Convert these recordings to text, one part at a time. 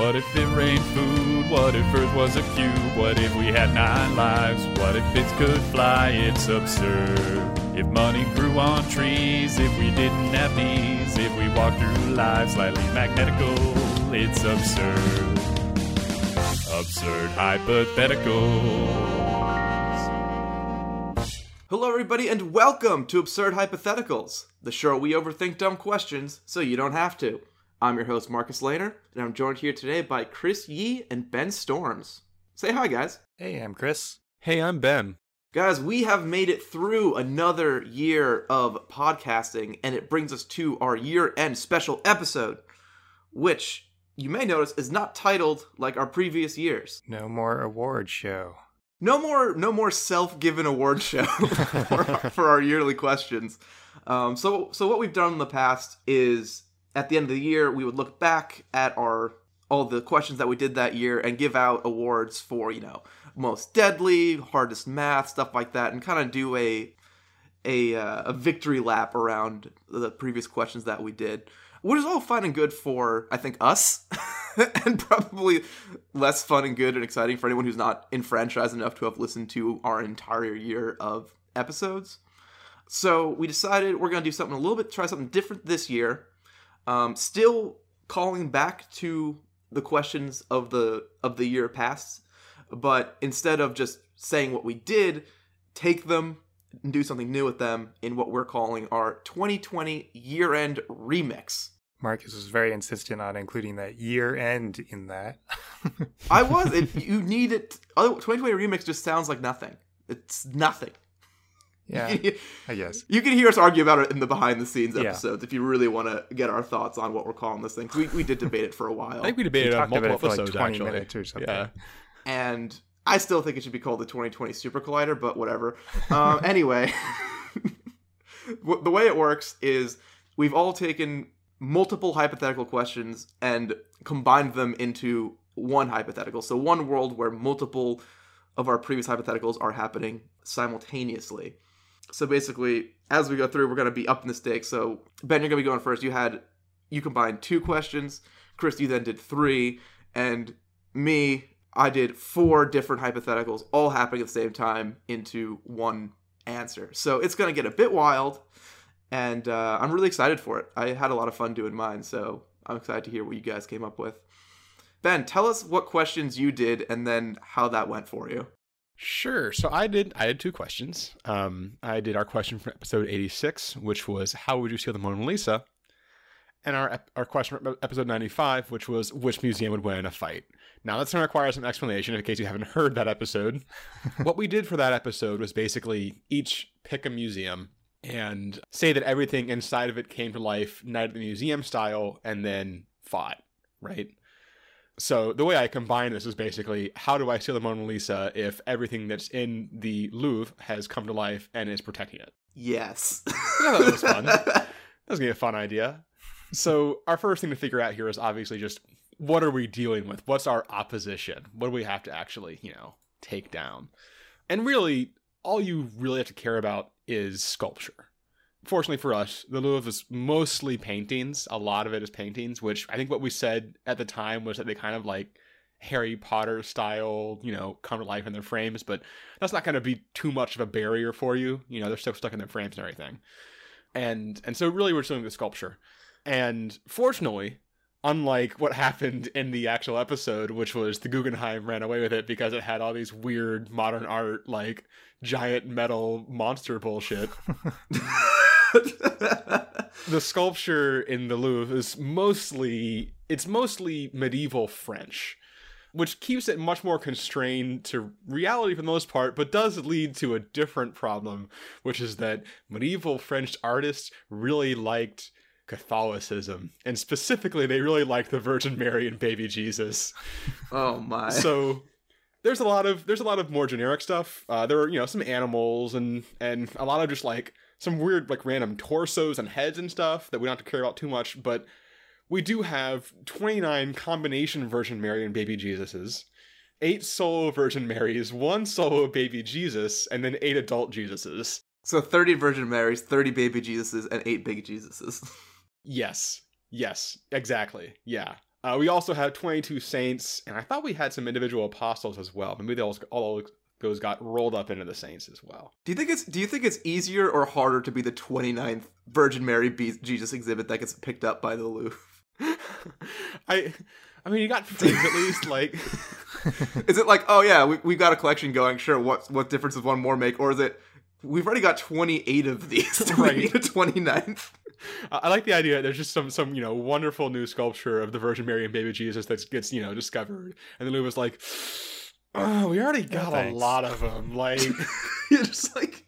What if it rained food? What if Earth was a cube? What if we had nine lives? What if bits could fly? It's absurd. If money grew on trees, if we didn't have knees, if we walked through life slightly magnetical, it's absurd. Absurd hypotheticals. Hello, everybody, and welcome to Absurd Hypotheticals, the show we overthink dumb questions so you don't have to. I'm your host, Marcus Lehner, and I'm joined here today by Chris Yee and Ben Storms. Say hi, guys. Hey, I'm Chris. Hey, I'm Ben. Guys, we have made it through another year of podcasting, and it brings us to our year end special episode, which you may notice is not titled like our previous years. No more award show. No more, no more self-given award show for, our, for our yearly questions. Um, so, so what we've done in the past is at the end of the year we would look back at our all the questions that we did that year and give out awards for you know most deadly, hardest math, stuff like that, and kind of do a a uh, a victory lap around the previous questions that we did, which is all fun and good for I think us, and probably less fun and good and exciting for anyone who's not enfranchised enough to have listened to our entire year of episodes. So we decided we're gonna do something a little bit, try something different this year. Um, still calling back to the questions of the of the year past, but instead of just saying what we did, take them and do something new with them in what we're calling our 2020 year-end remix. Marcus was very insistent on including that year end in that. I was. If you need it, oh, 2020 remix just sounds like nothing. It's nothing. Yeah, I guess. You can hear us argue about it in the behind the scenes Yeah. episodes if you really want to get our thoughts on what we're calling this thing. We, we did debate it for a while. I think we We debated on talked about multiple it for like episodes 20 actually. minutes or something. Yeah. and I still think it should be called the 2020 Super Collider, but whatever. Um, anyway, the way it works is we've all taken multiple hypothetical questions and combined them into one hypothetical. So, one world where multiple of our previous hypotheticals are happening simultaneously. So, basically, as we go through, we're going to be up in the stakes. So, Ben, you're going to be going first. You had, you combined two questions. Chris, you then did three. And me, I did four different hypotheticals, all happening at the same time, into one answer. So it's going to get a bit wild, and uh, I'm really excited for it. I had a lot of fun doing mine, so I'm excited to hear what you guys came up with. Ben, tell us what questions you did and then how that went for you. Sure. So I did. I had two questions. Um, I did our question from episode eighty-six, which was how would you steal the Mona Lisa, and our our question from episode ninety-five, which was which museum would win in a fight. Now that's going to require some explanation in case you haven't heard that episode. what we did for that episode was basically each pick a museum and say that everything inside of it came to life, night at the museum style, and then fought. Right. So the way I combine this is basically how do I steal the Mona Lisa if everything that's in the Louvre has come to life and is protecting it? Yes. Yeah, that was fun. That was gonna be a fun idea. So our first thing to figure out here is obviously just what are we dealing with? What's our opposition? What do we have to actually, you know, take down? And really, all you really have to care about is sculpture. Fortunately for us, the Louvre is mostly paintings. A lot of it is paintings, which I think what we said at the time was that they kind of like Harry Potter style, you know, come to life in their frames, but that's not going to be too much of a barrier for you. You know, they're still stuck in their frames and everything. And and so really we're doing the sculpture. And fortunately, unlike what happened in the actual episode, which was the Guggenheim ran away with it because it had all these weird modern art like giant metal monster bullshit. the sculpture in the Louvre is mostly it's mostly medieval French, which keeps it much more constrained to reality for the most part, but does lead to a different problem, which is that medieval French artists really liked Catholicism, and specifically they really liked the Virgin Mary and baby Jesus. oh my. So there's a lot of there's a lot of more generic stuff. Uh, there are you know some animals and and a lot of just like some weird like random torsos and heads and stuff that we don't have to care about too much. But we do have 29 combination Virgin Mary and baby Jesuses, eight solo Virgin Marys, one solo baby Jesus, and then eight adult Jesuses. so 30 Virgin Marys, 30 baby Jesuses, and 8 big Jesuses. Yes. Yes, exactly. Yeah. Uh, we also have 22 saints, and I thought we had some individual apostles as well. Maybe they all, all those got rolled up into the saints as well. Do you think it's Do you think it's easier or harder to be the 29th Virgin Mary Be- Jesus exhibit that gets picked up by the Louvre? I, I mean, you got things at least. Like, is it like, oh yeah, we we got a collection going? Sure, what what difference does one more make? Or is it we've already got 28 of these? Do Right. need a 29th? I like the idea. There's just some some you know wonderful new sculpture of the Virgin Mary and Baby Jesus that gets you know discovered, and the Louvre was like, Oh, oh, we already got a lot of them. Like, You're just like,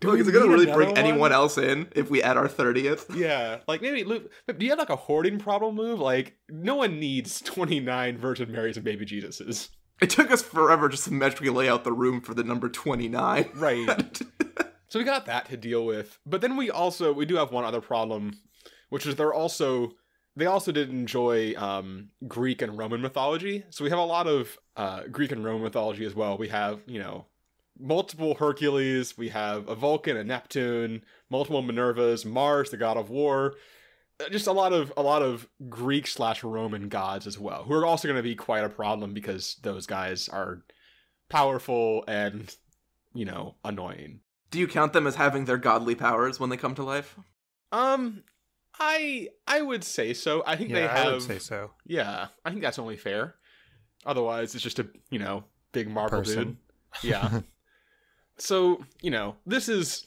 Do look, is it gonna really bring anyone else in if we add our 30th? yeah, like maybe. Do you have like a hoarding problem move? Like, no one needs 29 Virgin Marys and Baby Jesuses. It took us forever just to magically lay out the room for the number 29. Right. So we got that to deal with. But then we also we do have one other problem, which is they're also they also did enjoy um, Greek and Roman mythology. So we have a lot of uh, Greek and Roman mythology as well. We have you know multiple Hercules. We have a Vulcan, a Neptune, multiple Minervas, Mars, the god of war. Uh, Just a lot of a lot of Greek slash Roman gods as well, who are also going to be quite a problem because those guys are powerful and you know annoying. Do you count them as having their godly powers when they come to life? Um, I I would say so. I think Yeah, they I have. would say so. Yeah, I think that's only fair. Otherwise, it's just a you know big marble dude. Yeah. so you know this is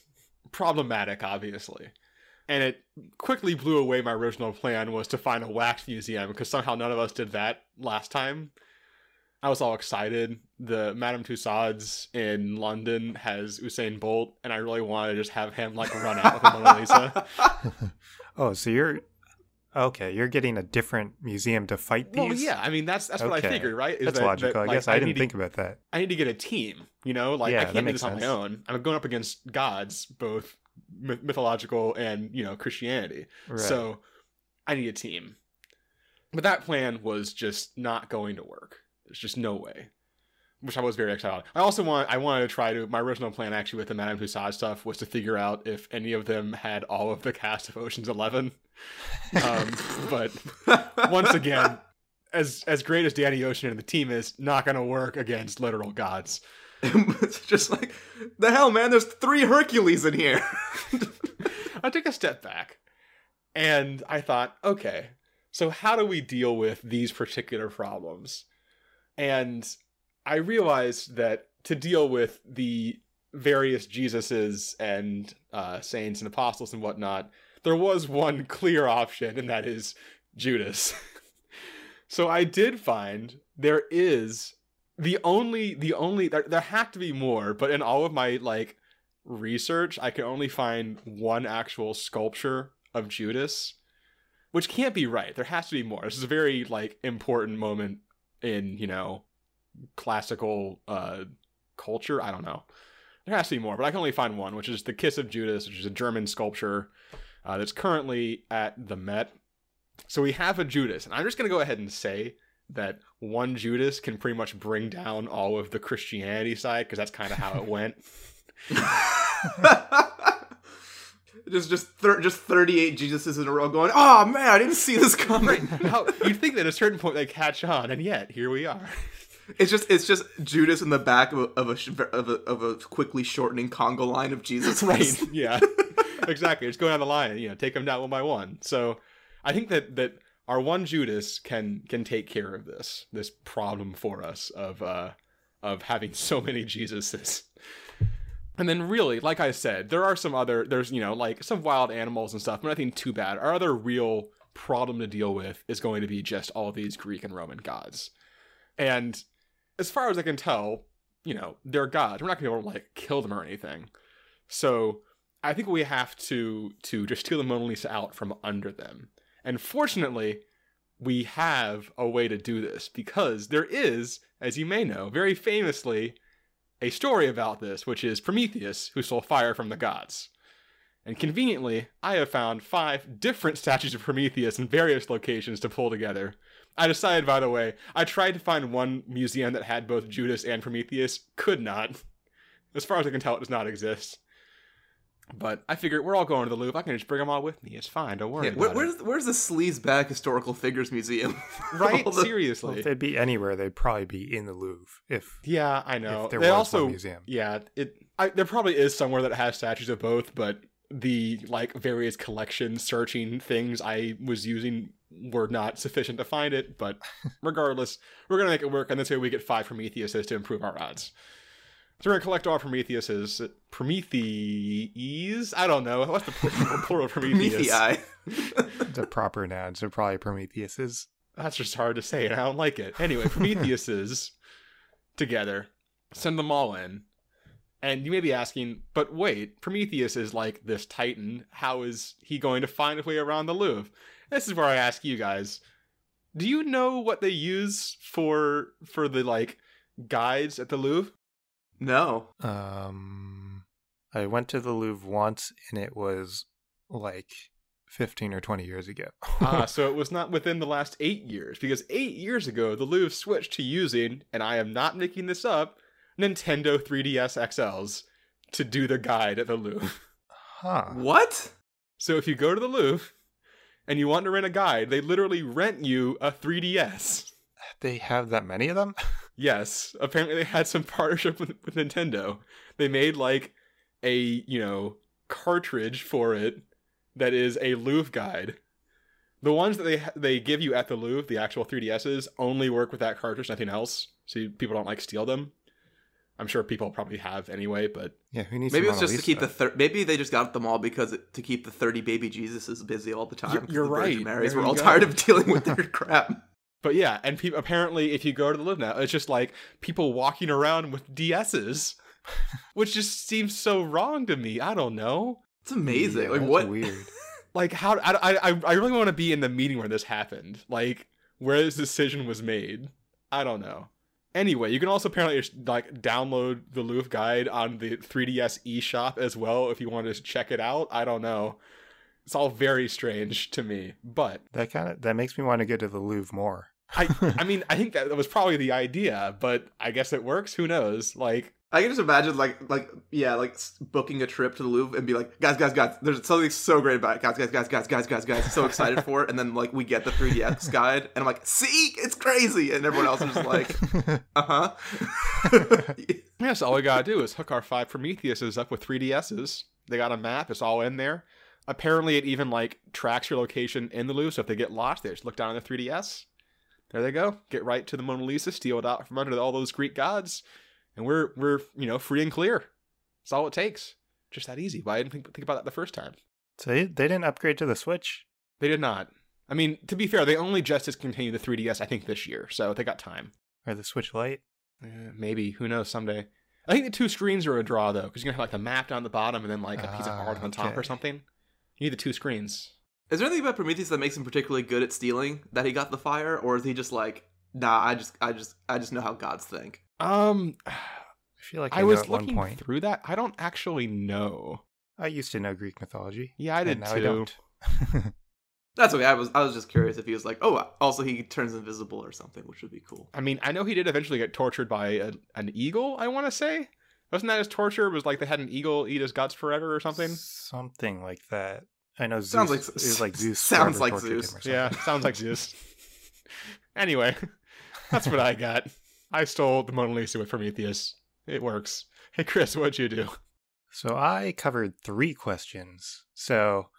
problematic, obviously, and it quickly blew away my original plan was to find a wax museum because somehow none of us did that last time. I was all excited. The Madame Tussauds in London has Usain Bolt, and I really wanted to just have him like run out with the Mona Lisa. Oh, so you're okay. You're getting a different museum to fight these. Well, yeah, I mean that's that's what I figured, right? Is that's that- logical. that, I guess I, need didn't to- think about that. I need to get a team. You know, like Yeah, I can't do this on my own. I'm going up against gods, both mythological and you know Christianity. Right. So I need a team. But that plan was just not going to work. There's just no way. Which I was very excited. about. I also want I wanted to try to my original plan actually with the Madame Tussauds stuff was to figure out if any of them had all of the cast of Ocean's Eleven. Um, but once again, as as great as Danny Ocean and the team is, not going to work against literal gods. it's just like, the hell, man, there's three Hercules in here. I took a step back and I thought, okay, so how do we deal with these particular problems? And I realized that to deal with the various Jesuses and uh, saints and apostles and whatnot, there was one clear option, and that is Judas. so I did find there is the only the only there, there had to be more, but in all of my like research, I could only find one actual sculpture of Judas, which can't be right. There has to be more. This is a very like important moment in you know classical uh culture. I don't know. There has to be more, but I can only find one, which is the Kiss of Judas, which is a German sculpture uh, that's currently at the Met. So we have a Judas, and I'm just gonna go ahead and say that one Judas can pretty much bring down all of the Christianity side because that's kind of how it went. just just thir- just 38 Jesuses in a row going, oh man, I didn't see this coming. How, you'd think that at a certain point they catch on, and yet here we are. It's just it's just Judas in the back of a of a, of a, of a quickly shortening conga line of Jesus. right? Yeah, exactly. Just going down the line, you know, take them down one by one. So I think that that our one Judas can can take care of this this problem for us of uh of having so many Jesuses. And then really, like I said, there are some other there's you know like some wild animals and stuff, but nothing too bad. Our other real problem to deal with is going to be just all these Greek and Roman gods. And as far as I can tell, you know, they're gods. We're not gonna be able to like kill them or anything. So I think we have to to just steal the Mona Lisa out from under them. And fortunately, we have a way to do this because there is, as you may know, very famously, a story about this, which is Prometheus, who stole fire from the gods. And conveniently, I have found five different statues of Prometheus in various locations to pull together. I decided, by the way, I tried to find one museum that had both Judas and Prometheus, could not. As far as I can tell, it does not exist. But I figured we're all going to the Louvre. I can just bring them all with me. It's fine. Don't worry. Yeah, where, about where's where's the sleaze bag historical figures museum? right? all the- Well, Seriously. if they'd be anywhere, they'd probably be in the Louvre. If yeah, I know. if there they was also, one museum. yeah, it. I, there probably is somewhere that has statues of both, but the like various collection searching things I was using were not sufficient to find it. But regardless, we're gonna make it work, and this way we get five Prometheuses to improve our odds. So we're gonna collect all Prometheuses. Promethees? I don't know. What's the pl- plural of Prometheus? Promethei. the proper nouns are probably Prometheuses. That's just hard to say, and I don't like it. Anyway, Prometheuses together, send them all in. And you may be asking, but wait, Prometheus is like this titan. How is he going to find his way around the Louvre? This is where I ask you guys: Do you know what they use for for the like guides at the Louvre? no. Um, I went to the Louvre once, and it was like fifteen or twenty years ago. Ah, so it was not within the last eight years, because eight years ago the Louvre switched to using, and I am not making this up, Nintendo 3DS XLs to do the guide at the Louvre. huh? What? So if you go to the Louvre and you want to rent a guide, they literally rent you a 3DS. They have that many of them? Yes, apparently they had some partnership with, with Nintendo. They made like a, you know, cartridge for it that is a Louvre guide. The ones that they they give you at the Louvre, the actual 3DSs, only work with that cartridge, nothing else. So you, people don't like steal them. I'm sure people probably have anyway, but Yeah, who needs? Maybe it's just to keep the Lisa? thir- maybe they just got them all because it, to keep the thirty baby Jesuses busy all the time. You're- 'cause you're the right. Marys There were all go. tired of dealing with their crap. but yeah, and pe- apparently if you go to the Louvre now, it's just like people walking around with DSs, which just seems so wrong to me. I don't know. It's amazing. Yeah, like that's what? Weird. like how I I I really want to be in the meeting where this happened, like where this decision was made. I don't know. Anyway, you can also apparently just, like download the Louvre guide on the 3DS eShop as well if you want to check it out. I don't know. It's all very strange to me, but That kind of that makes me want to go to the Louvre more. I I mean I think that was probably the idea, but I guess it works. Who knows? Like I can just imagine like like yeah like booking a trip to the Louvre and be like guys guys guys there's something so great about it guys guys guys guys guys guys guys so excited for it and then like we get the 3ds guide and I'm like see it's crazy and everyone else is like uh huh Yeah, so all we gotta do is hook our five Prometheuses up with 3DSs. They got a map, it's all in there. Apparently, it even like tracks your location in the Louvre, so if they get lost, they just look down on the 3DS. There they go. Get right to the Mona Lisa, steal it out from under all those Greek gods, and we're we're you know free and clear. That's all it takes. Just that easy. Why didn't think, think about that the first time? so they, they didn't upgrade to the Switch. They did not. I mean, to be fair, they only just discontinued the 3DS, I think, this year, so they got time. Or the Switch Lite. Eh, maybe who knows someday. I think the two screens are a draw though, because you're gonna have like the map down the bottom and then like a piece of Ah, art on the top or something. You need the two screens. is there anything about Prometheus that makes him particularly good at stealing that he got the fire or is he just like nah I just I just I just know how gods think Um, I feel like I, I was at one looking point. through that. I don't actually know. I used to know Greek mythology. Yeah, I did and now too. I don't. that's okay I was I was just curious if he was like oh also he turns invisible or something which would be cool I mean, I know he did eventually get tortured by a, an eagle. I want to say, wasn't that his torture? It was like they had an eagle eat his guts forever or something. Something like that. I know Zeus. Sounds like- it was like Zeus. sounds like Zeus. him or something. Yeah, sounds like Zeus. anyway, that's what I got. I stole the Mona Lisa with Prometheus. It works. Hey, Chris, what'd you do? So I covered three questions. So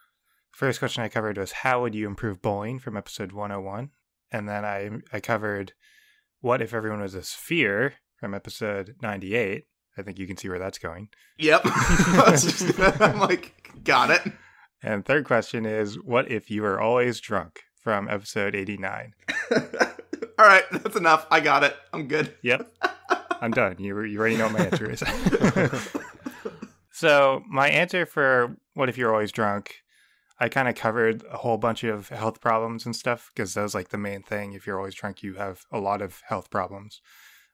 first question I covered was how would you improve bowling from episode 101? And then I I covered what if everyone was a sphere from episode 98. I think you can see where that's going. yep I was just- I'm like got it And third question is what if you were always drunk from episode 89? All right, that's enough. I got it. I'm good. Yep. I'm done. You you already know what my answer is. so my answer for what if you're always drunk, I kind of covered a whole bunch of health problems and stuff because that was like the main thing. If you're always drunk, you have a lot of health problems.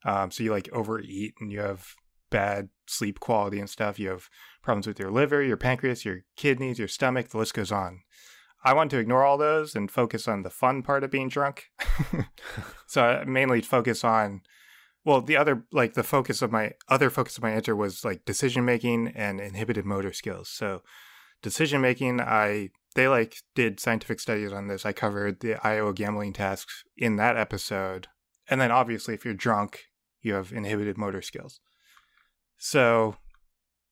Um, so you like overeat and you have bad sleep quality and stuff. You have problems with your liver, your pancreas, your kidneys, your stomach. The list goes on. I want to ignore all those and focus on the fun part of being drunk. so I mainly focus on well, the other like the focus of my other focus of my answer was like decision making and inhibited motor skills. So decision making, I they like did scientific studies on this. I covered the Iowa gambling tasks in that episode. And then obviously if you're drunk, you have inhibited motor skills. So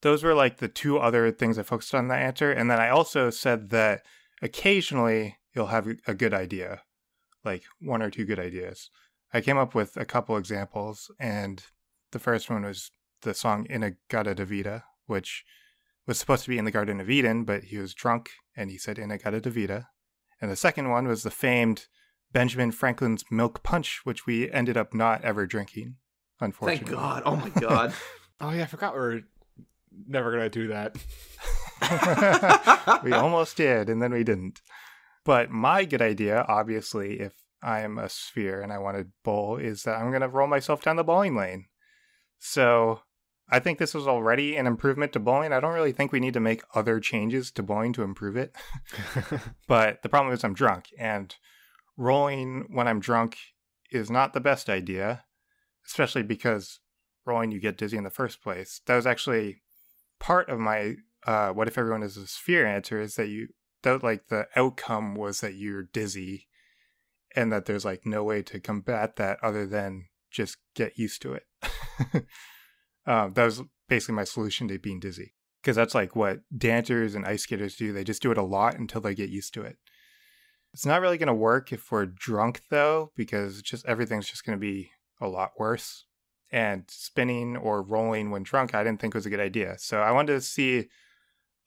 those were like the two other things I focused on that answer. And then I also said that occasionally you'll have a good idea, like one or two good ideas. I came up with a couple examples, and the first one was the song In-A-Gadda-Da-Vida, which was supposed to be in the Garden of Eden, but he was drunk and he said In-A-Gadda-Da-Vida. And the second one was the famed Benjamin Franklin's Milk Punch, which we ended up not ever drinking, unfortunately. Thank God. Oh my God. oh, yeah, I forgot we are never going to do that. we almost did, and then we didn't. But my good idea, obviously, if I am a sphere and I want to bowl, is that I'm going to roll myself down the bowling lane. So I think this was already an improvement to bowling. I don't really think we need to make other changes to bowling to improve it. but the problem is I'm drunk, and rolling when I'm drunk is not the best idea, especially because rolling you get dizzy in the first place. That was actually part of my uh, what if everyone is a sphere answer is that you that like the outcome was that you're dizzy and that there's like no way to combat that other than just get used to it. um, that was basically my solution to being dizzy because that's like what dancers and ice skaters do. They just do it a lot until they get used to it. It's not really going to work if we're drunk though, because just everything's just going to be a lot worse. And spinning or rolling when drunk, I didn't think was a good idea. So I wanted to see,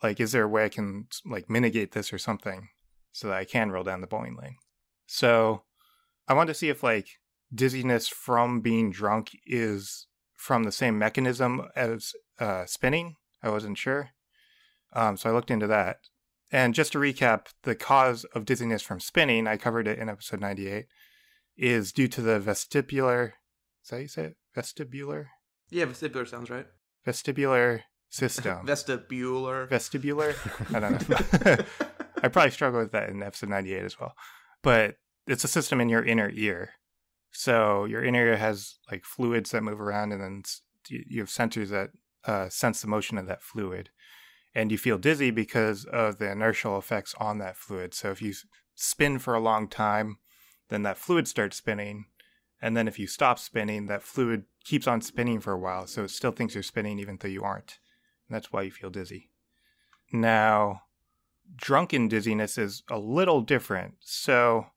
like, is there a way I can like mitigate this or something so that I can roll down the bowling lane? So I wanted to see if like dizziness from being drunk is from the same mechanism as uh, spinning. I wasn't sure. Um, so I looked into that. And just to recap, the cause of dizziness from spinning, I covered it in episode 98, is due to the vestibular. Is that how you say it? Vestibular? Yeah, vestibular sounds right. Vestibular system. vestibular. Vestibular? I don't know. I probably struggle with that in episode 98 as well. But it's a system in your inner ear. So your inner ear has like fluids that move around, and then you have sensors that uh, sense the motion of that fluid. And you feel dizzy because of the inertial effects on that fluid. So if you spin for a long time, then that fluid starts spinning. And then if you stop spinning, that fluid keeps on spinning for a while. So it still thinks you're spinning even though you aren't. That's why you feel dizzy. Now, drunken dizziness is a little different. So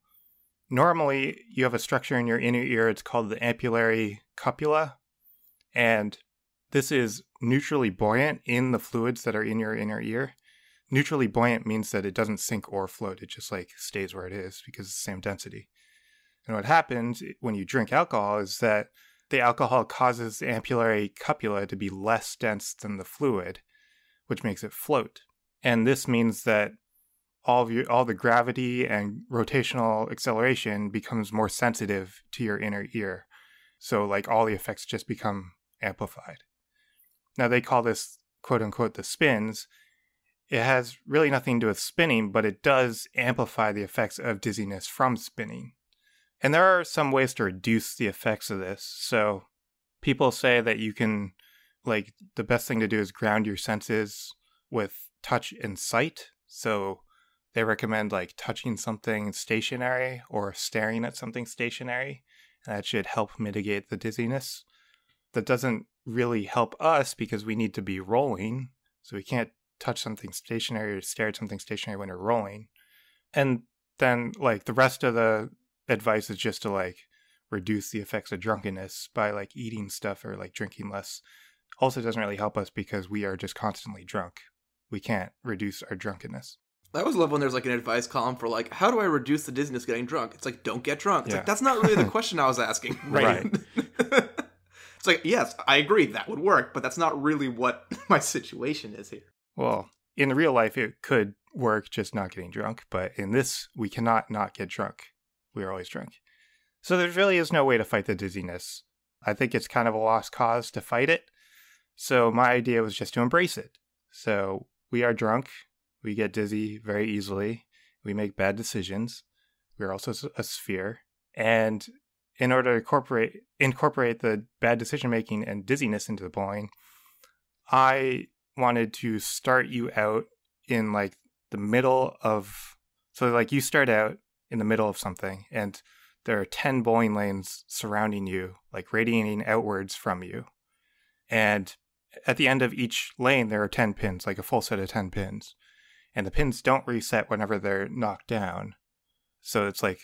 normally you have a structure in your inner ear. It's called the ampullary cupula. And this is neutrally buoyant in the fluids that are in your inner ear. Neutrally buoyant means that it doesn't sink or float. It just like stays where it is because it's the same density. And what happens when you drink alcohol is that the alcohol causes the ampullary cupula to be less dense than the fluid, which makes it float. And this means that all of your all the gravity and rotational acceleration becomes more sensitive to your inner ear. So like all the effects just become amplified. Now they call this quote unquote the spins. It has really nothing to do with spinning, but it does amplify the effects of dizziness from spinning. And there are some ways to reduce the effects of this. So people say that you can like the best thing to do is ground your senses with touch and sight. So they recommend like touching something stationary or staring at something stationary. And that should help mitigate the dizziness. That doesn't really help us because we need to be rolling. So we can't touch something stationary or stare at something stationary when we're rolling. And then like the rest of the advice is just to like reduce the effects of drunkenness by like eating stuff or like drinking less. Also doesn't really help us because we are just constantly drunk. We can't reduce our drunkenness. I always love when there's like an advice column for like, how do I reduce the dizziness getting drunk? It's like, don't get drunk. It's yeah. like, that's not really the question I was asking. right. it's like, yes, I agree, that would work, but that's not really what my situation is here. Well, in real life, it could work just not getting drunk, but in this, we cannot not get drunk. We are always drunk. So there really is no way to fight the dizziness. I think it's kind of a lost cause to fight it. So my idea was just to embrace it. So we are drunk. We get dizzy very easily. We make bad decisions. We're also a sphere. And in order to incorporate incorporate the bad decision making and dizziness into the bowling, I wanted to start you out in like the middle of so like you start out in the middle of something and there are 10 bowling lanes surrounding you, like radiating outwards from you. And at the end of each lane, there are 10 pins, like a full set of 10 pins. And the pins don't reset whenever they're knocked down. So it's like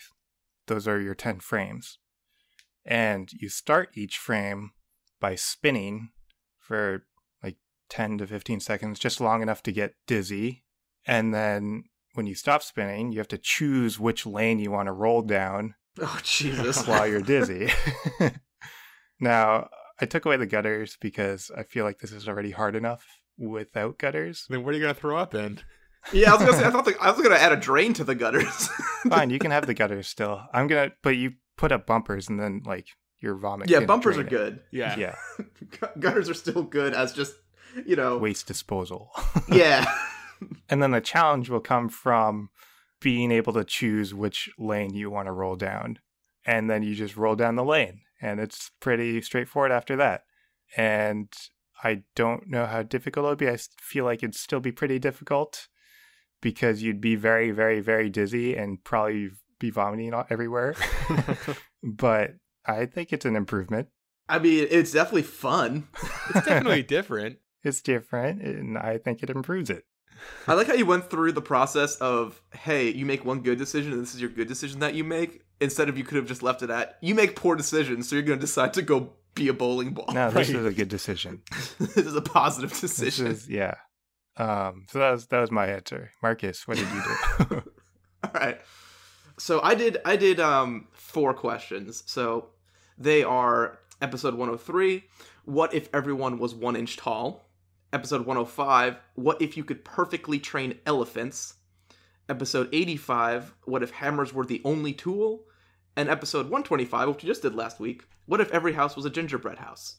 those are your 10 frames. And you start each frame by spinning for like 10 to 15 seconds, just long enough to get dizzy. And then when you stop spinning, you have to choose which lane you want to roll down Oh Jesus! while you're dizzy. now, I took away the gutters because I feel like this is already hard enough without gutters. Then what are you gonna throw up in? yeah, I was gonna say I thought the, I was gonna add a drain to the gutters. Fine, you can have the gutters still. I'm gonna, but you put up bumpers and then like your vomit. yeah, bumpers are it. good. Yeah. Yeah, gutters are still good as just you know. waste disposal. Yeah. And then the challenge will come from being able to choose which lane you want to roll down. And then you just roll down the lane. And it's pretty straightforward after that. And I don't know how difficult it would be. I feel like it'd still be pretty difficult because you'd be very, very, very dizzy and probably be vomiting everywhere. but I think it's an improvement. I mean, it's definitely fun. It's definitely different. It's different, and I think it improves it. I like how you went through the process of, hey, you make one good decision and this is your good decision that you make, instead of you could have just left it at, you make poor decisions, so you're going to decide to go be a bowling ball. No, this Right. is a good decision. this is a positive decision. is yeah. Um, so that was that was my answer. Marcus, what did you do? All right. So I did I did um four questions. So they are episode 103, what if everyone was 1 inch tall? Episode 105, what if you could perfectly train elephants? Episode 85, what if hammers were the only tool? And episode 125, which we just did last week, what if every house was a gingerbread house?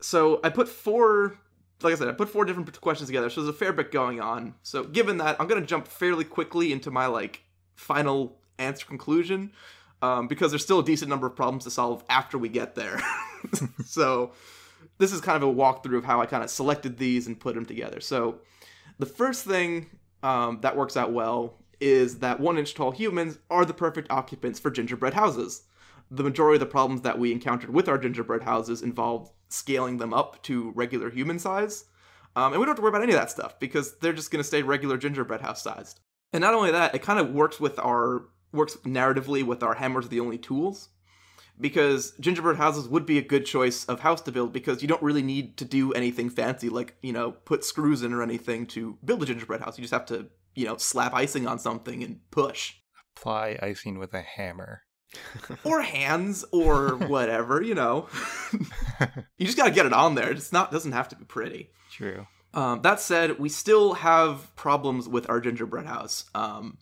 So I put four like I said, I put four different questions together, so there's a fair bit going on. So given that, I'm gonna jump fairly quickly into my like final answer conclusion, um, because there's still a decent number of problems to solve after we get there. so this is kind of a walkthrough of how I kind of selected these and put them together. So the first thing um, that works out well is that one inch tall humans are the perfect occupants for gingerbread houses. The majority of the problems that we encountered with our gingerbread houses involved scaling them up to regular human size. Um, and we don't have to worry about any of that stuff because they're just going to stay regular gingerbread house sized. And not only that, it kind of works with our works narratively with our hammers the only tools because gingerbread houses would be a good choice of house to build because you don't really need to do anything fancy like you know put screws in or anything to build a gingerbread house you just have to you know slap icing on something and push Apply icing with a hammer. or hands or whatever you know you just got to get it on there it's not doesn't have to be pretty True. Um, that said, we still have problems with our gingerbread house. Um,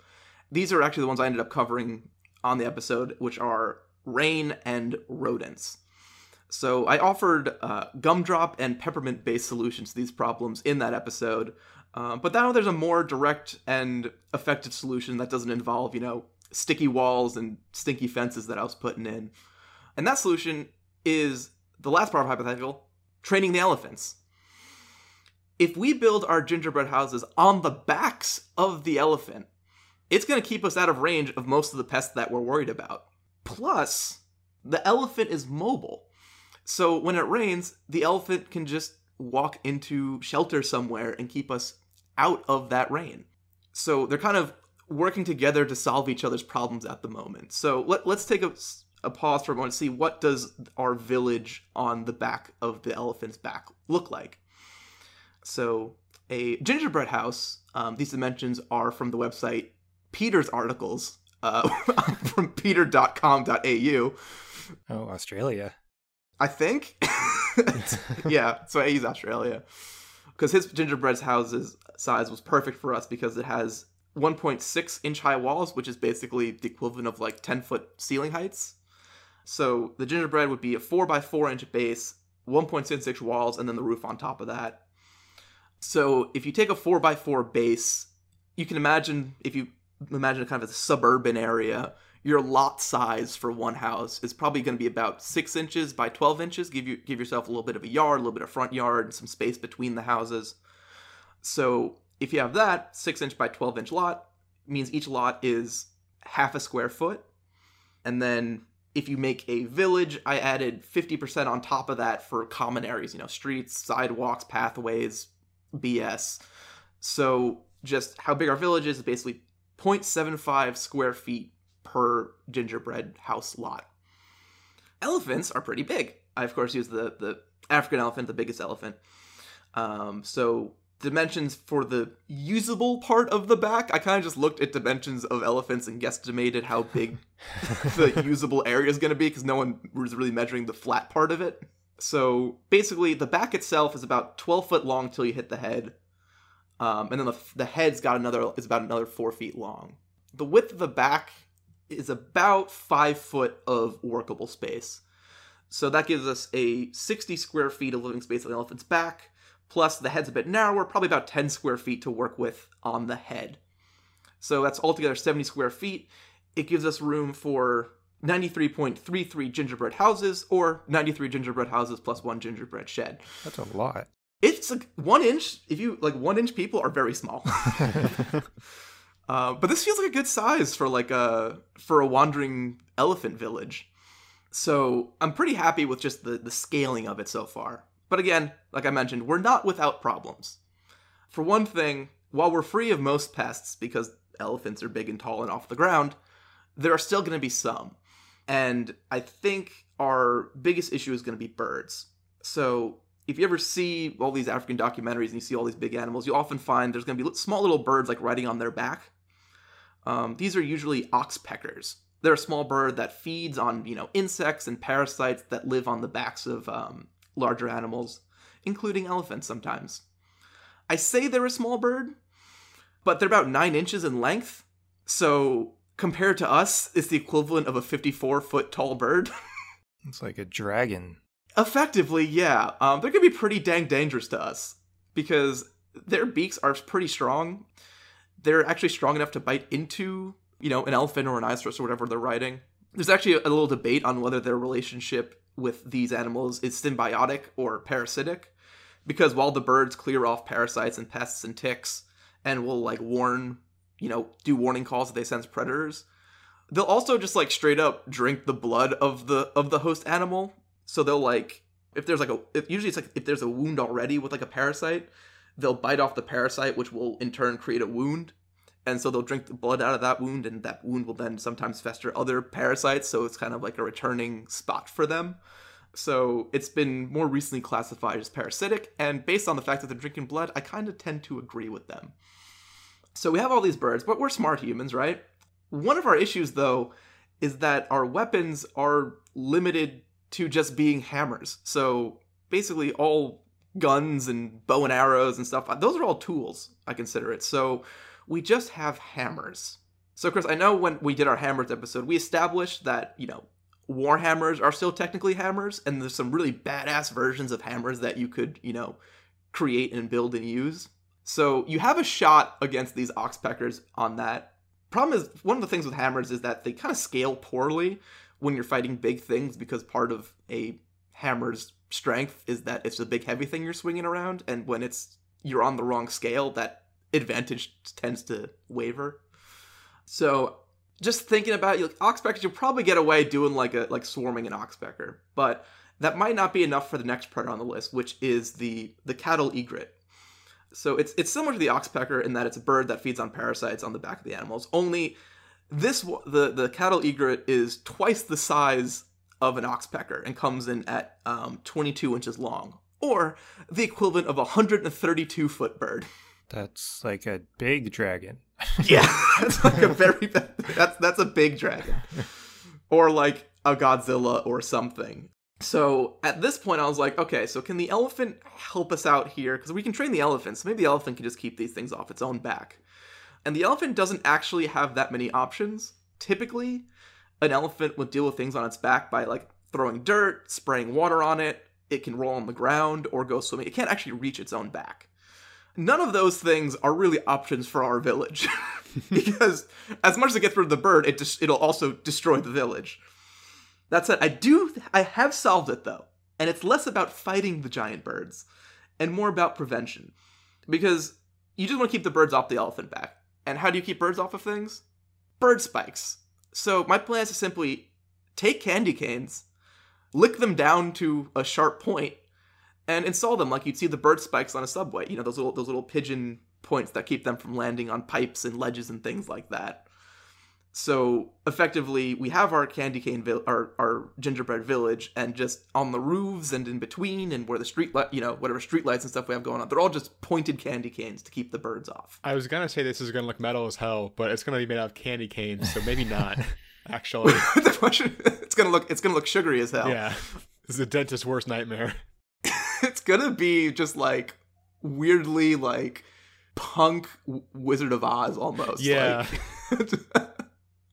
these are actually the ones I ended up covering on the episode, which are rain and rodents. So I offered uh, gumdrop and peppermint based solutions to these problems in that episode. Um, but now there's a more direct and effective solution that doesn't involve, you know, sticky walls and stinky fences that I was putting in. And that solution is the last part of hypothetical training the elephants if we build our gingerbread houses on the backs of the elephant, it's going to keep us out of range of most of the pests that we're worried about. Plus, the elephant is mobile. So when it rains, the elephant can just walk into shelter somewhere and keep us out of that rain. So they're kind of working together to solve each other's problems at the moment. So let, let's take a, a pause for a moment to see what does our village on the back of the elephant's back look like. So, a gingerbread house, um, these dimensions are from the website Peter's articles uh, from peter.com.au. Oh, Australia. I think. yeah, so I use Australia. Because his gingerbread house's size was perfect for us because it has 1.6 inch high walls, which is basically the equivalent of like 10 foot ceiling heights. So the gingerbread would be a 4 by 4 inch base, 1.6 inch walls, and then the roof on top of that. So if you take a 4 by 4 base, you can imagine if you imagine kind of a suburban area, your lot size for one house is probably going to be about six inches by 12 inches. Give you give yourself a little bit of a yard, a little bit of front yard, and some space between the houses. So if you have that six inch by 12 inch lot, means each lot is half a square foot. And then if you make a village, I added 50% on top of that for common areas, you know, streets, sidewalks, pathways, BS. So just how big our village is is basically 0.75 square feet per gingerbread house lot. Elephants are pretty big. I of course use the the African elephant, the biggest elephant. Um, so dimensions for the usable part of the back, I kind of just looked at dimensions of elephants and guesstimated how big the usable area is going to be because no one was really measuring the flat part of it. So basically, the back itself is about 12 foot long till you hit the head, um, and then the, the head's got another is about another four feet long. The width of the back is about five foot of workable space. So that gives us a 60 square feet of living space on the elephant's back, plus the head's a bit narrower, probably about 10 square feet to work with on the head. So that's altogether 70 square feet. It gives us room for 93.33 gingerbread houses or 93 gingerbread houses plus one gingerbread shed. That's a lot. It's like one inch. If you like one inch people are very small. uh, but this feels like a good size for like a for a wandering elephant village. So I'm pretty happy with just the, the scaling of it so far. But again, like I mentioned, we're not without problems. For one thing, while we're free of most pests because elephants are big and tall and off the ground, there are still going to be some. And I think our biggest issue is going to be birds. So if you ever see all these African documentaries and you see all these big animals, you often find there's going to be small little birds like riding on their back. Um, these are usually oxpeckers. They're a small bird that feeds on you know insects and parasites that live on the backs of um, larger animals, including elephants sometimes. I say they're a small bird, but they're about nine inches in length. So compared to us, it's the equivalent of a 54 foot tall bird. It's like a dragon. Effectively, yeah. Um, they're gonna be pretty dang dangerous to us because their beaks are pretty strong. They're actually strong enough to bite into, you know, an elephant or a rhinoceros or whatever they're riding. There's actually a little debate on whether their relationship with these animals is symbiotic or parasitic, because while the birds clear off parasites and pests and ticks and will like warn, you know, do warning calls if they sense predators, they'll also just like straight up drink the blood of the of the host animal so they'll like if there's like a if, usually it's like if there's a wound already with like a parasite they'll bite off the parasite which will in turn create a wound. And so they'll drink the blood out of that wound and that wound will then sometimes fester other parasites so it's kind of like a returning spot for them. So it's been more recently classified as parasitic and based on the fact that they're drinking blood i kind of tend to agree with them. So we have all these birds but we're smart humans right? One of our issues, though, is that our weapons are limited to just being hammers. So basically, all guns and bow and arrows and stuff, those are all tools, I consider it. So we just have hammers. So, Chris, I know when we did our hammers episode, we established that, you know, war hammers are still technically hammers, and there's some really badass versions of hammers that you could, you know, create and build and use. So you have a shot against these oxpeckers on that problem is one of the things with hammers is that they kind of scale poorly when you're fighting big things because part of a hammer's strength is that it's a big heavy thing you're swinging around and when it's you're on the wrong scale that advantage tends to waver so just thinking about you like oxpeckers you'll probably get away doing like a like swarming an oxpecker but that might not be enough for the next predator on the list which is the the cattle egret so it's it's similar to the oxpecker in that it's a bird that feeds on parasites on the back of the animals. Only this the the cattle egret is twice the size of an oxpecker and comes in at um, 22 inches long, or the equivalent of a 132 foot bird. That's like a big dragon. yeah, that's like a very that's that's a big dragon, or like a Godzilla or something. So at this point, I was like, okay, so can the elephant help us out here? Because we can train the elephant, so maybe the elephant can just keep these things off its own back. And the elephant doesn't actually have that many options. Typically, an elephant would deal with things on its back by like throwing dirt, spraying water on it. It can roll on the ground or go swimming. It can't actually reach its own back. none of those things are really options for our village because as much as it gets rid of the bird, it just it'll also destroy the village. That said, I do I have solved it though, and it's less about fighting the giant birds and more about prevention because you just want to keep the birds off the elephant back. And how do you keep birds off of things? Bird spikes. So my plan is to simply take candy canes, lick them down to a sharp point, and install them like you'd see the bird spikes on a subway. You know those little those little pigeon points that keep them from landing on pipes and ledges and things like that. So effectively, we have our candy cane, vi- our our gingerbread village, and just on the roofs and in between, and where the street, li- you know, whatever street lights and stuff we have going on, they're all just pointed candy canes to keep the birds off. I was gonna say this is gonna look metal as hell, but it's gonna be made out of candy canes, so maybe not. Actually, the it's gonna look, it's gonna look sugary as hell. yeah, this is a dentist's worst nightmare. it's gonna be just like weirdly like punk Wizard of Oz almost. Yeah. Like,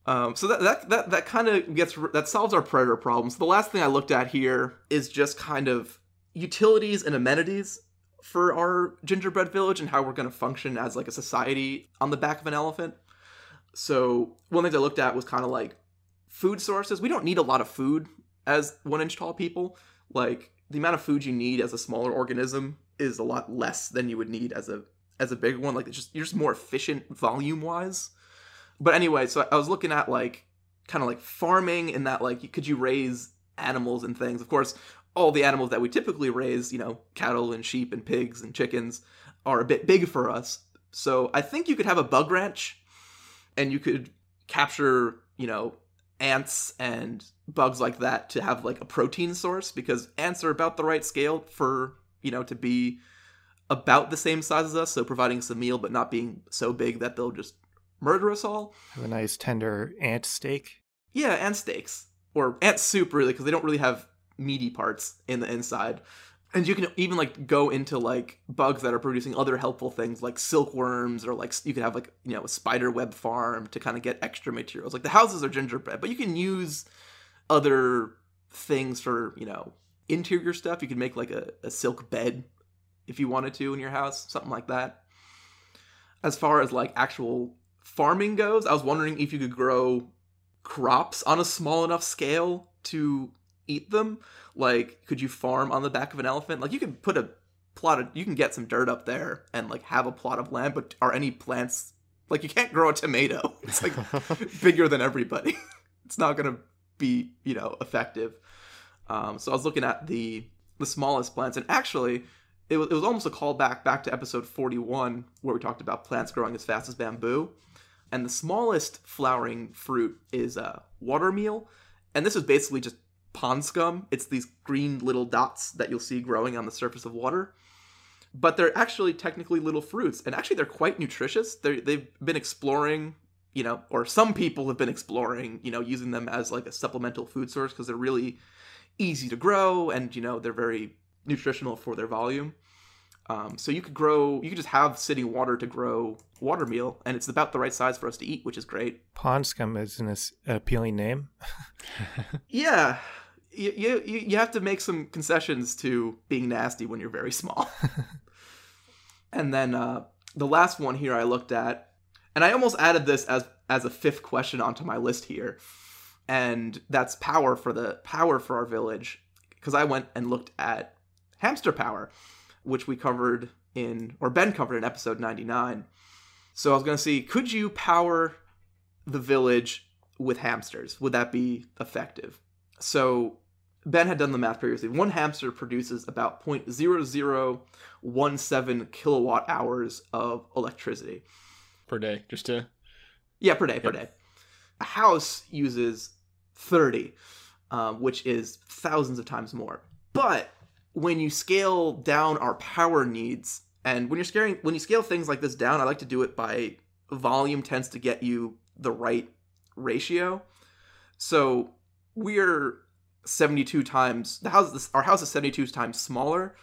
um, so that that that, that kind of gets that solves our predator problems. The last thing I looked at here is just kind of utilities and amenities for our gingerbread village and how we're going to function as like a society on the back of an elephant. So one thing I looked at was kind of like food sources. We don't need a lot of food as one inch tall people. Like the amount of food you need as a smaller organism is a lot less than you would need as a as a bigger one. Like it's just you're just more efficient volume wise. But anyway, so I was looking at like kind of like farming in that like could you raise animals and things? Of course, all the animals that we typically raise, you know, cattle and sheep and pigs and chickens, are a bit big for us. So I think you could have a bug ranch, and you could capture, you know, ants and bugs like that to have like a protein source because ants are about the right scale for you know to be about the same size as us so providing a meal but not being so big that they'll just murder us all? Have a nice tender ant steak. yeah ant steaks. Or ant soup really because they don't really have meaty parts in the inside. And you can even like go into like bugs that are producing other helpful things like silkworms or like you could have like you know a spider web farm to kind of get extra materials. Like the houses are gingerbread but you can use other things for you know interior stuff. You could make like a, a silk bed if you wanted to in your house something like that. As far as like actual farming goes i was wondering if you could grow crops on a small enough scale to eat them. Like could you farm on the back of an elephant? Like you can put a plot of you can get some dirt up there and like have a plot of land but are any plants like you can't grow a tomato. It's like bigger than everybody. It's not gonna be you know effective. Um, so i was looking at the the smallest plants and actually it was, it was almost a callback back to episode 41 where we talked about plants growing as fast as bamboo and the smallest flowering fruit is uh, watermeal. And this is basically just pond scum. It's these green little dots that you'll see growing on the surface of water. But they're actually technically little fruits. And actually they're quite nutritious. They they've been exploring you know or some people have been exploring you know using them as like a supplemental food source because they're really easy to grow and you know they're very nutritional for their volume um, so you could grow you could just have sitting water to grow water meal and it's about the right size for us to eat which is great. Pond scum is an appealing name. yeah. You, you you have to make some concessions to being nasty when you're very small. And then uh, the last one here i looked at and i almost added this as as a fifth question onto my list here and that's power for the power for our village because i went and looked at hamster power which we covered in or ben covered in episode 99 so i was going to see could you power the village with hamsters? Would that be effective? So ben had done the math previously. One hamster produces about 0.0017 kilowatt hours of electricity. Per day, just to yeah, per day, per day. A house uses 30, um, which is thousands of times more. But when you scale down our power needs, and when you're scaling, when you scale things like this down, I like to do it by volume tends to get you the right ratio. So we're 72 times the house. Our house is 72 times smaller,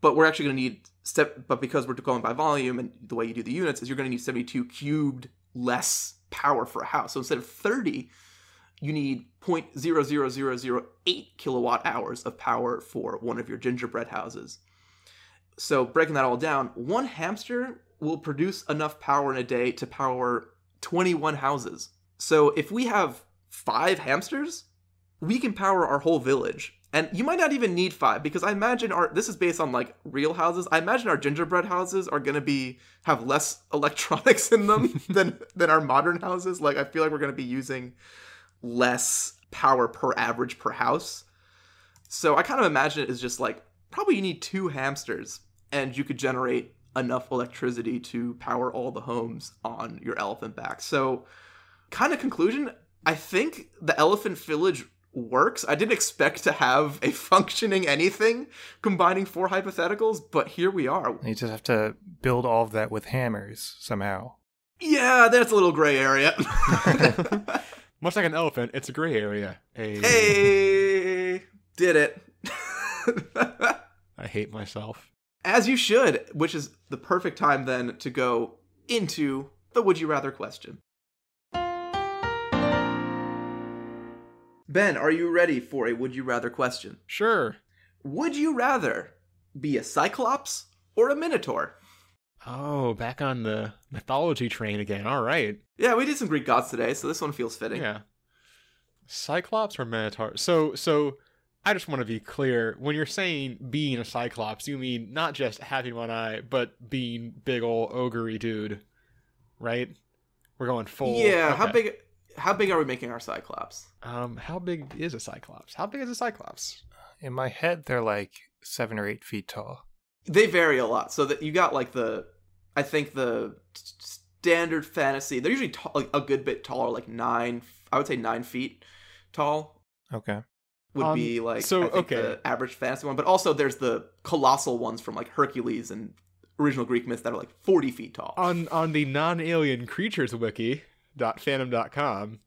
but we're actually going to need step. But because we're going by volume and the way you do the units is you're going to need 72 cubed less power for a house. So instead of 30, you need 0.00008 kilowatt hours of power for one of your gingerbread houses. So breaking that all down, one hamster will produce enough power in a day to power 21 houses. So if we have five hamsters, we can power our whole village. And you might not even need five because I imagine our this is based on like real houses. I imagine our gingerbread houses are gonna be have less electronics in them than than our modern houses. Like I feel like we're gonna be using less power per average per house. So I kind of imagine it as just like probably you need two hamsters and you could generate enough electricity to power all the homes on your elephant back. So kind of conclusion, I think the elephant village works. I didn't expect to have a functioning anything combining four hypotheticals, but here we are. You just have to build all of that with hammers somehow. Yeah, that's a little gray area. Much like an elephant, it's a gray area. Hey, hey, did it. I hate myself. As you should, which is the perfect time then to go into the would you rather question. Ben, are you ready for a would you rather question? Sure. Would you rather be a cyclops or a minotaur? Oh, back on the mythology train again. All right. Yeah, we did some Greek gods today, so this one feels fitting. Yeah. Cyclops or Minotaur? So, so I just want to be clear. When you're saying being a Cyclops, you mean not just having one eye, but being big ol' ogre dude, right? We're going full. Yeah, how big how big are we making our cyclops? Um, how big is a Cyclops? How big is a Cyclops? In my head, they're like seven or eight feet tall. They vary a lot. So that you got like the I think the standard fantasy, they're usually tall, like a good bit taller, like 9 I would say 9 feet tall Okay. would Um, be like so, I think okay. the average fantasy one, but also there's the colossal ones from like Hercules and original Greek myths that are like 40 feet tall. On on the non-alien creatures wiki dot fandom.com,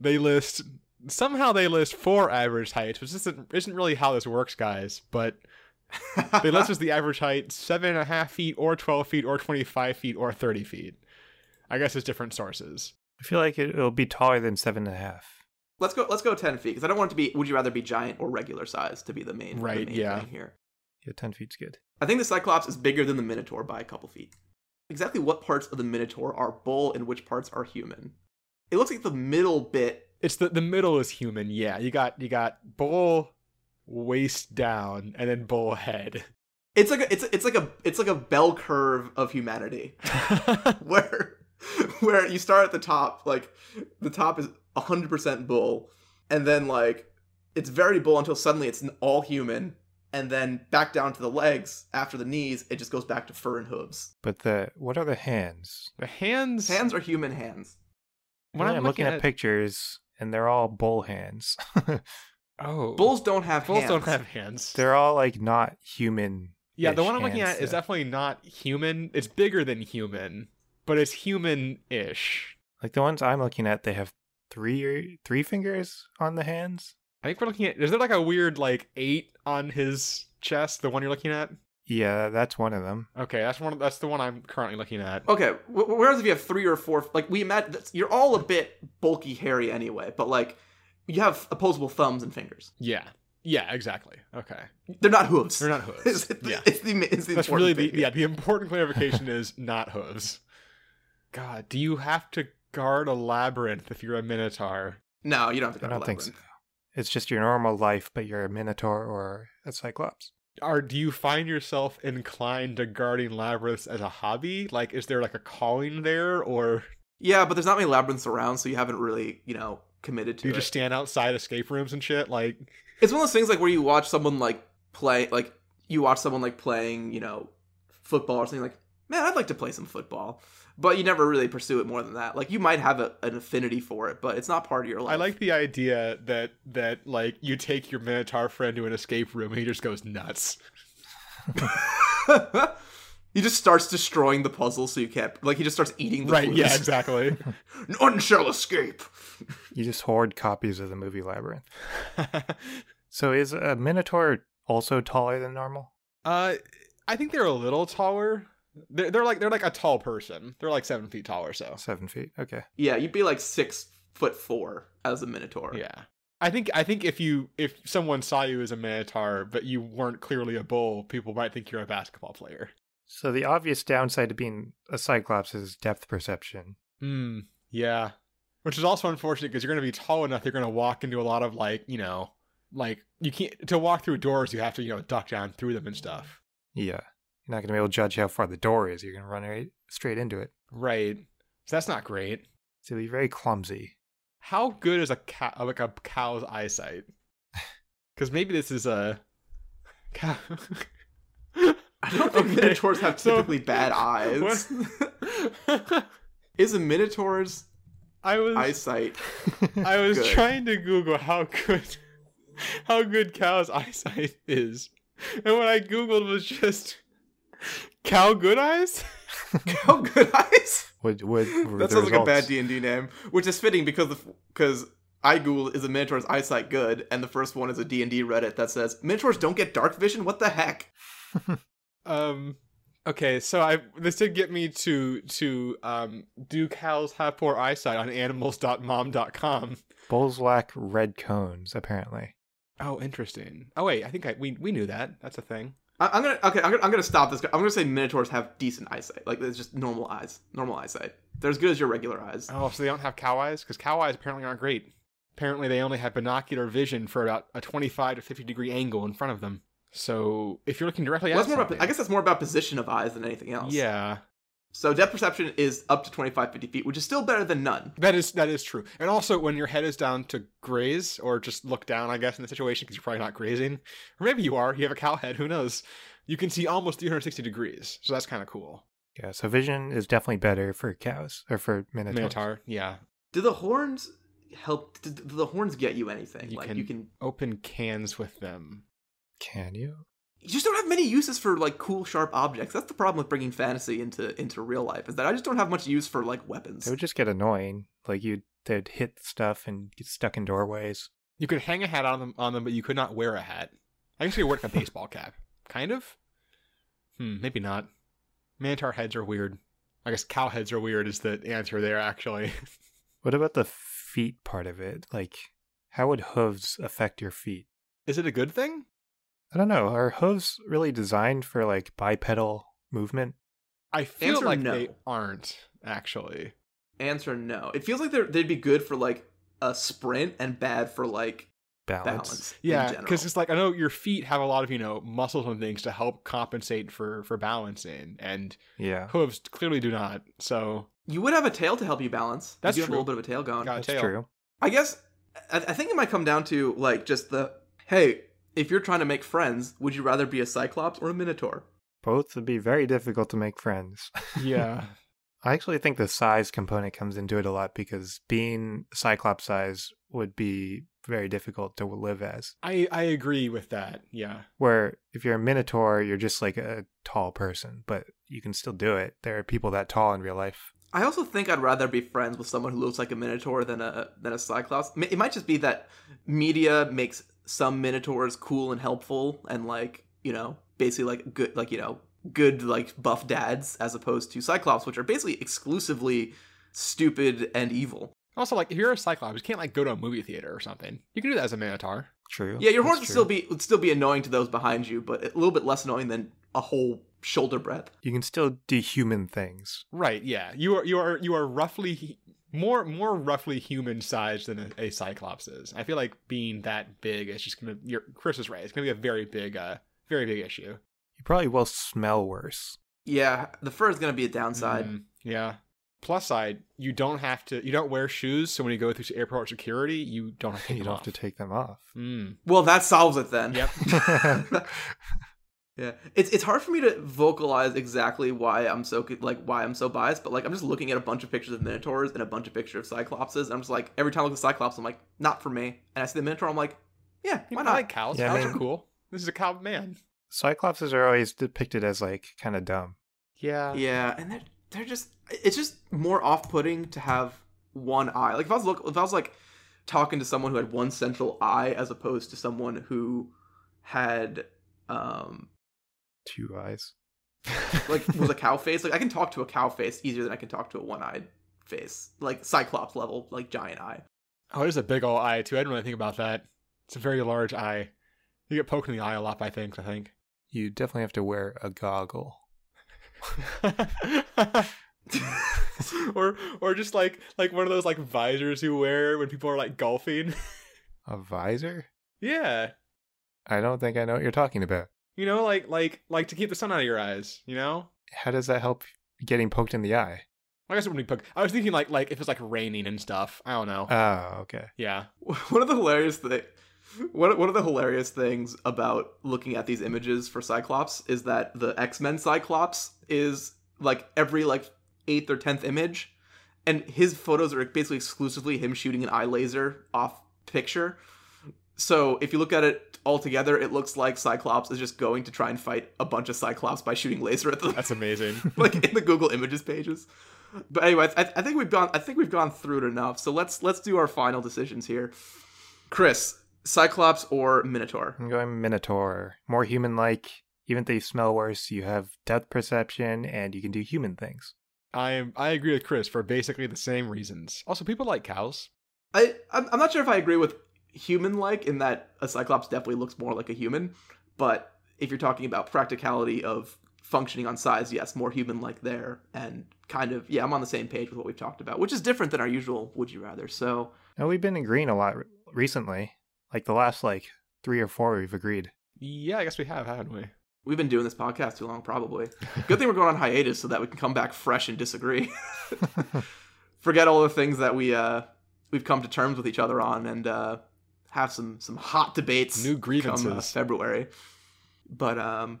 they list somehow they list four average heights, which isn't isn't really how this works, guys. But they list as the average height seven and a half feet, or twelve feet, or twenty-five feet, or thirty feet. I guess it's different sources. I feel like it, it'll be taller than seven and a half. let's go let's go 10 feet because I don't want it to be would you rather be giant or regular size to be the main, the Right, main yeah. thing here. Yeah, ten feet's good. I think the Cyclops is bigger than the Minotaur by a couple feet. Exactly what parts of the Minotaur are bull and which parts are human? It looks like the middle bit. It's the the middle is human. Yeah, you got you got bull waist down, and then bull head. It's like a, it's it's like a it's like a bell curve of humanity where where you start at the top like the top is 100% bull and then like it's very bull until suddenly it's all human and then back down to the legs after the knees it just goes back to fur and hooves. But the what are the hands? the hands. Hands are human hands. When I'm, I'm looking, looking at, at- pictures, and they're all bull hands. Oh, Bulls don't have bulls hands. don't have hands. they're all like not human. Yeah, the one I'm looking hands, at is definitely not human. It's bigger than human, but it's human-ish. Like the ones I'm looking at, they have three three fingers on the hands. I think we're looking at. Is there like a weird like eight on his chest? The one you're looking at? Yeah, that's one of them. Okay, that's one. That's the one I'm currently looking at. Okay, whereas if you have three or four, like we imagine, you're all a bit bulky, hairy anyway. But like, you have opposable thumbs and fingers. Yeah, yeah, exactly. Okay, They're not hooves. they're not hooves. It's, yeah, it's the it's the that's important really thing the yeah. The important clarification is not hooves. God, do you have to guard a labyrinth if you're a minotaur? No, you don't have to I go to don't think so. labyrinth. It's just your normal life, but you're a minotaur or a cyclops. Or do you find yourself inclined to guarding labyrinths as a hobby? Like, is there like a calling there, or Yeah, but there's not many labyrinths around, so you haven't really, you know, committed to you it. just stand outside escape rooms and shit? Like, It's one of those things like where you watch someone like play, like you watch someone like playing, you know, football or something. Like, man, I'd like to play some football, but you never really pursue it more than that. Like, you might have a, an affinity for it, but it's not part of your life. I like the idea that that like you take your minotaur friend to an escape room and he just goes nuts. he just starts destroying the puzzle, so you can't. Like, he just starts eating the right? clues. Yeah, exactly. None shall escape. You just hoard copies of the movie Labyrinth. So is a minotaur also taller than normal? uh, I think they're a little taller. They're, they're like they're like a tall person. They're like seven feet tall or so. Seven feet. Okay. Yeah, you'd be like six foot four as a minotaur. Yeah. I think I think if you if someone saw you as a minotaur but you weren't clearly a bull, people might think you're a basketball player. So the obvious downside to being a cyclops is depth perception. Hmm. Yeah. Which is also unfortunate because you're going to be tall enough. You're going to walk into a lot of like you know, like you can't to walk through doors. You have to you know duck down through them and stuff. Yeah. You're not going to be able to judge how far the door is. You're going to run right straight into it. Right. So that's not great. So be very clumsy. How good is a cow like a cow's eyesight? Because maybe this is a cow. I don't think Okay, minotaurs have so- typically bad eyes. Is a minotaur's I was eyesight? I was Good. trying to Google how good how good cow's eyesight is, and what I googled was just cow good eyes. cow good eyes? would would were That the sounds like a bad D and D name, which is fitting because because I googled is a minotaur's eyesight good, and the first one is a D and D Reddit that says minotaurs don't get dark vision. What the heck? Um. Okay, so I this did get me to to um do cows have poor eyesight on animals.mom.com. Bulls lack red cones, apparently. Oh, interesting. Oh wait, I think I we we knew that. That's a thing. I, I'm gonna okay. I'm gonna, I'm gonna stop this. I'm gonna say minotaurs have decent eyesight. Like it's just normal eyes, normal eyesight. They're as good as your regular eyes. Oh, so they don't have cow eyes because cow eyes apparently aren't great. Apparently, they only have binocular vision for about a 25 to 50 degree angle in front of them. So if you're looking directly Well, at that's more about, I guess that's more about position of eyes than anything else. yeah, So depth perception is up to 25, 50 feet, which is still better than none. that is that is true. And also, when your head is down to graze or just look down, I guess in the situation because you're probably not grazing, or maybe you are. You have a cow head. Who knows? You can see almost 360 degrees, so that's kind of cool. Yeah, so vision is definitely better for cows or for minotaurs. Minotaur, yeah. Do the horns help? Do, do the horns get you anything? You like can- you can. Open cans with them. Can you? You just don't have many uses for like cool, sharp objects. That's the problem with bringing fantasy into into real life. Is that I just don't have much use for like weapons. They would just get annoying. Like you, they'd hit stuff and get stuck in doorways. You could hang a hat on them, on them, but you could not wear a hat. I guess you could wear like a baseball cap. Kind of. Hmm, maybe not. Minotaur heads are weird. I guess cow heads are weird. Is the answer there actually? What about the feet part of it? Like, how would hooves affect your feet? Is it a good thing? I don't know. Are hooves really designed for like bipedal movement? I feel Answer like no. they aren't actually. Answer no. It feels like they're, they'd be good for like a sprint and bad for like Balance. balance. Yeah, because it's like I know your feet have a lot of you know muscles and things to help compensate for for balancing, and Yeah, hooves clearly do not. So you would have a tail to help you balance. That's you do have true. a little bit of a tail going. got a that's tail. true. I guess I, I think it might come down to like just the hey, if you're trying to make friends, would you rather be a cyclops or a minotaur? Both would be very difficult to make friends. Yeah. I actually think the size component comes into it a lot because being cyclops size would be very difficult to live as. I I agree with that. Yeah. Where if you're a minotaur, you're just like a tall person, but you can still do it. There are people that tall in real life. I also think I'd rather be friends with someone who looks like a minotaur than a than a cyclops. It might just be that media makes some minotaurs cool and helpful and like, you know, basically like good like, you know, good like buff dads as opposed to cyclops which are basically exclusively stupid and evil. Also, like if you're a cyclops, you can't like go to a movie theater or something. You can do that as a minotaur. True. Yeah, your That's horns would still be would still be annoying to those behind you, but a little bit less annoying than a whole shoulder breadth. You can still dehuman things. Right. Yeah. You are you are you are roughly more more roughly human sized than a, a cyclops is. I feel like being that big is just gonna. Your Chris is right. It's gonna be a very big uh very big issue. You probably will smell worse. Yeah, the fur is going to be a downside. Mm, yeah. Plus side, you don't have to. You don't wear shoes, so when you go through airport security, you don't have to take you them don't off. have to take them off. Mm. Well, that solves it then. Yep. Yeah, it's it's hard for me to vocalize exactly why I'm so like why I'm so biased, but like I'm just looking at a bunch of pictures of minotaurs and a bunch of pictures of cyclopses, and I'm just like every time I look at cyclops, I'm like not for me, and I see the minotaur, I'm like, yeah, why I not? like cows. Yeah, I cows mean- are cool. This is a cow man. Cyclopses are always depicted as like kind of dumb. Yeah. yeah, and they're they're just it's just more off putting to have one eye. Like if I was look if I was like talking to someone who had one central eye as opposed to someone who had um Two eyes. like with a cow face. Like I can talk to a cow face easier than I can talk to a one-eyed face, like Cyclops level, like giant eye. Oh, there's a big old eye too. I didn't really think about that. It's a very large eye. You get poked in the eye a lot by things. I think. You definitely have to wear a goggle. or or just like like one of those like visors you wear when people are like golfing. A visor? yeah. I don't think I know what you're talking about. You know, like like like to keep the sun out of your eyes, you know? How does that help getting poked in the eye? I guess it wouldn't be poked. I was thinking like like if it's like raining and stuff. I don't know. Oh, okay. yeah. One of the hilarious thing, one one of the hilarious things about looking at these images for Cyclops is that the X Men Cyclops is like every like eighth or tenth image, and his photos are basically exclusively him shooting an eye laser off picture. So if you look at it all together, it looks like Cyclops is just going to try and fight a bunch of Cyclops by shooting laser at them. That's amazing. like in the Google Images pages. But anyway, I, I think we've gone. I think we've gone through it enough. So let's let's do our final decisions here. Chris, Cyclops or Minotaur? I'm going Minotaur. More human like. Even if they smell worse, you have depth perception and you can do human things. I am I agree with Chris for basically the same reasons. Also, people like cows. I I'm, I'm not sure if I agree with human like in that a Cyclops definitely looks more like a human, but if you're talking about practicality of functioning on size, yes, more human like there, and kind of yeah, I'm on the same page with what we've talked about, which is different than our usual would you rather. So Now we've been agreeing a lot re- recently. Like the last like three or four, we've agreed. Yeah, I guess we have, haven't we? we've been doing this podcast too long, probably. Good thing we're going on hiatus so that we can come back fresh and disagree. Forget all the things that we uh we've come to terms with each other on and uh have some some hot debates New come uh, grievances. February. But um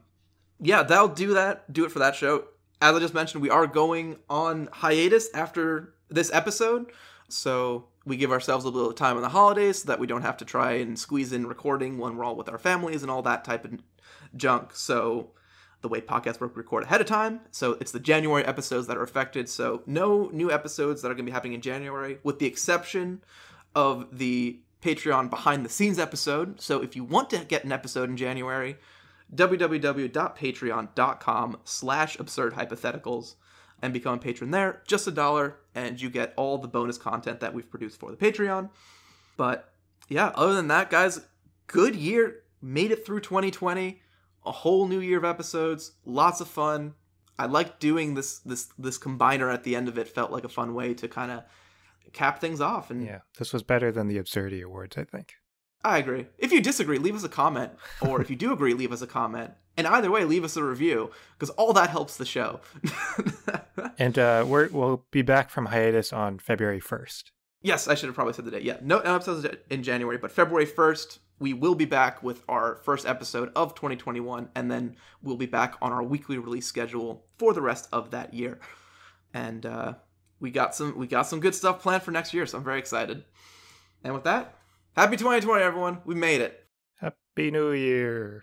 yeah, that'll do that. Do it for that show. As I just mentioned, we are going on hiatus after this episode. So we give ourselves a little time on the holidays so that we don't have to try and squeeze in recording when we're all with our families and all that type of junk. So the way podcasts work, record ahead of time. So it's the January episodes that are affected. So no new episodes that are going to be happening in January, with the exception of the Patreon behind the scenes episode. So if you want to get an episode in January, www.patreon.com slash absurd hypotheticals and become a patron there. Just a dollar, and you get all the bonus content that we've produced for the Patreon. But yeah, other than that, guys, good year. Made it through 2020. A whole new year of episodes. Lots of fun. I like doing this this this combiner at the end of it. Felt like a fun way to kind of cap things off. And Yeah, this was better than the Absurdity Awards, I think. I agree. If you disagree, leave us a comment. Or if you do agree, leave us a comment. And either way, leave us a review because all that helps the show. And uh, we're, we'll be back from hiatus on February 1st. yes, I should have probably said the date. Yeah, no, no episodes in January, but February 1st, we will be back with our first episode of 2021. And then we'll be back on our weekly release schedule for the rest of that year. And uh, we got some we got some good stuff planned for next year, so I'm very excited. And with that, happy 2020, everyone. We made it. Happy New Year.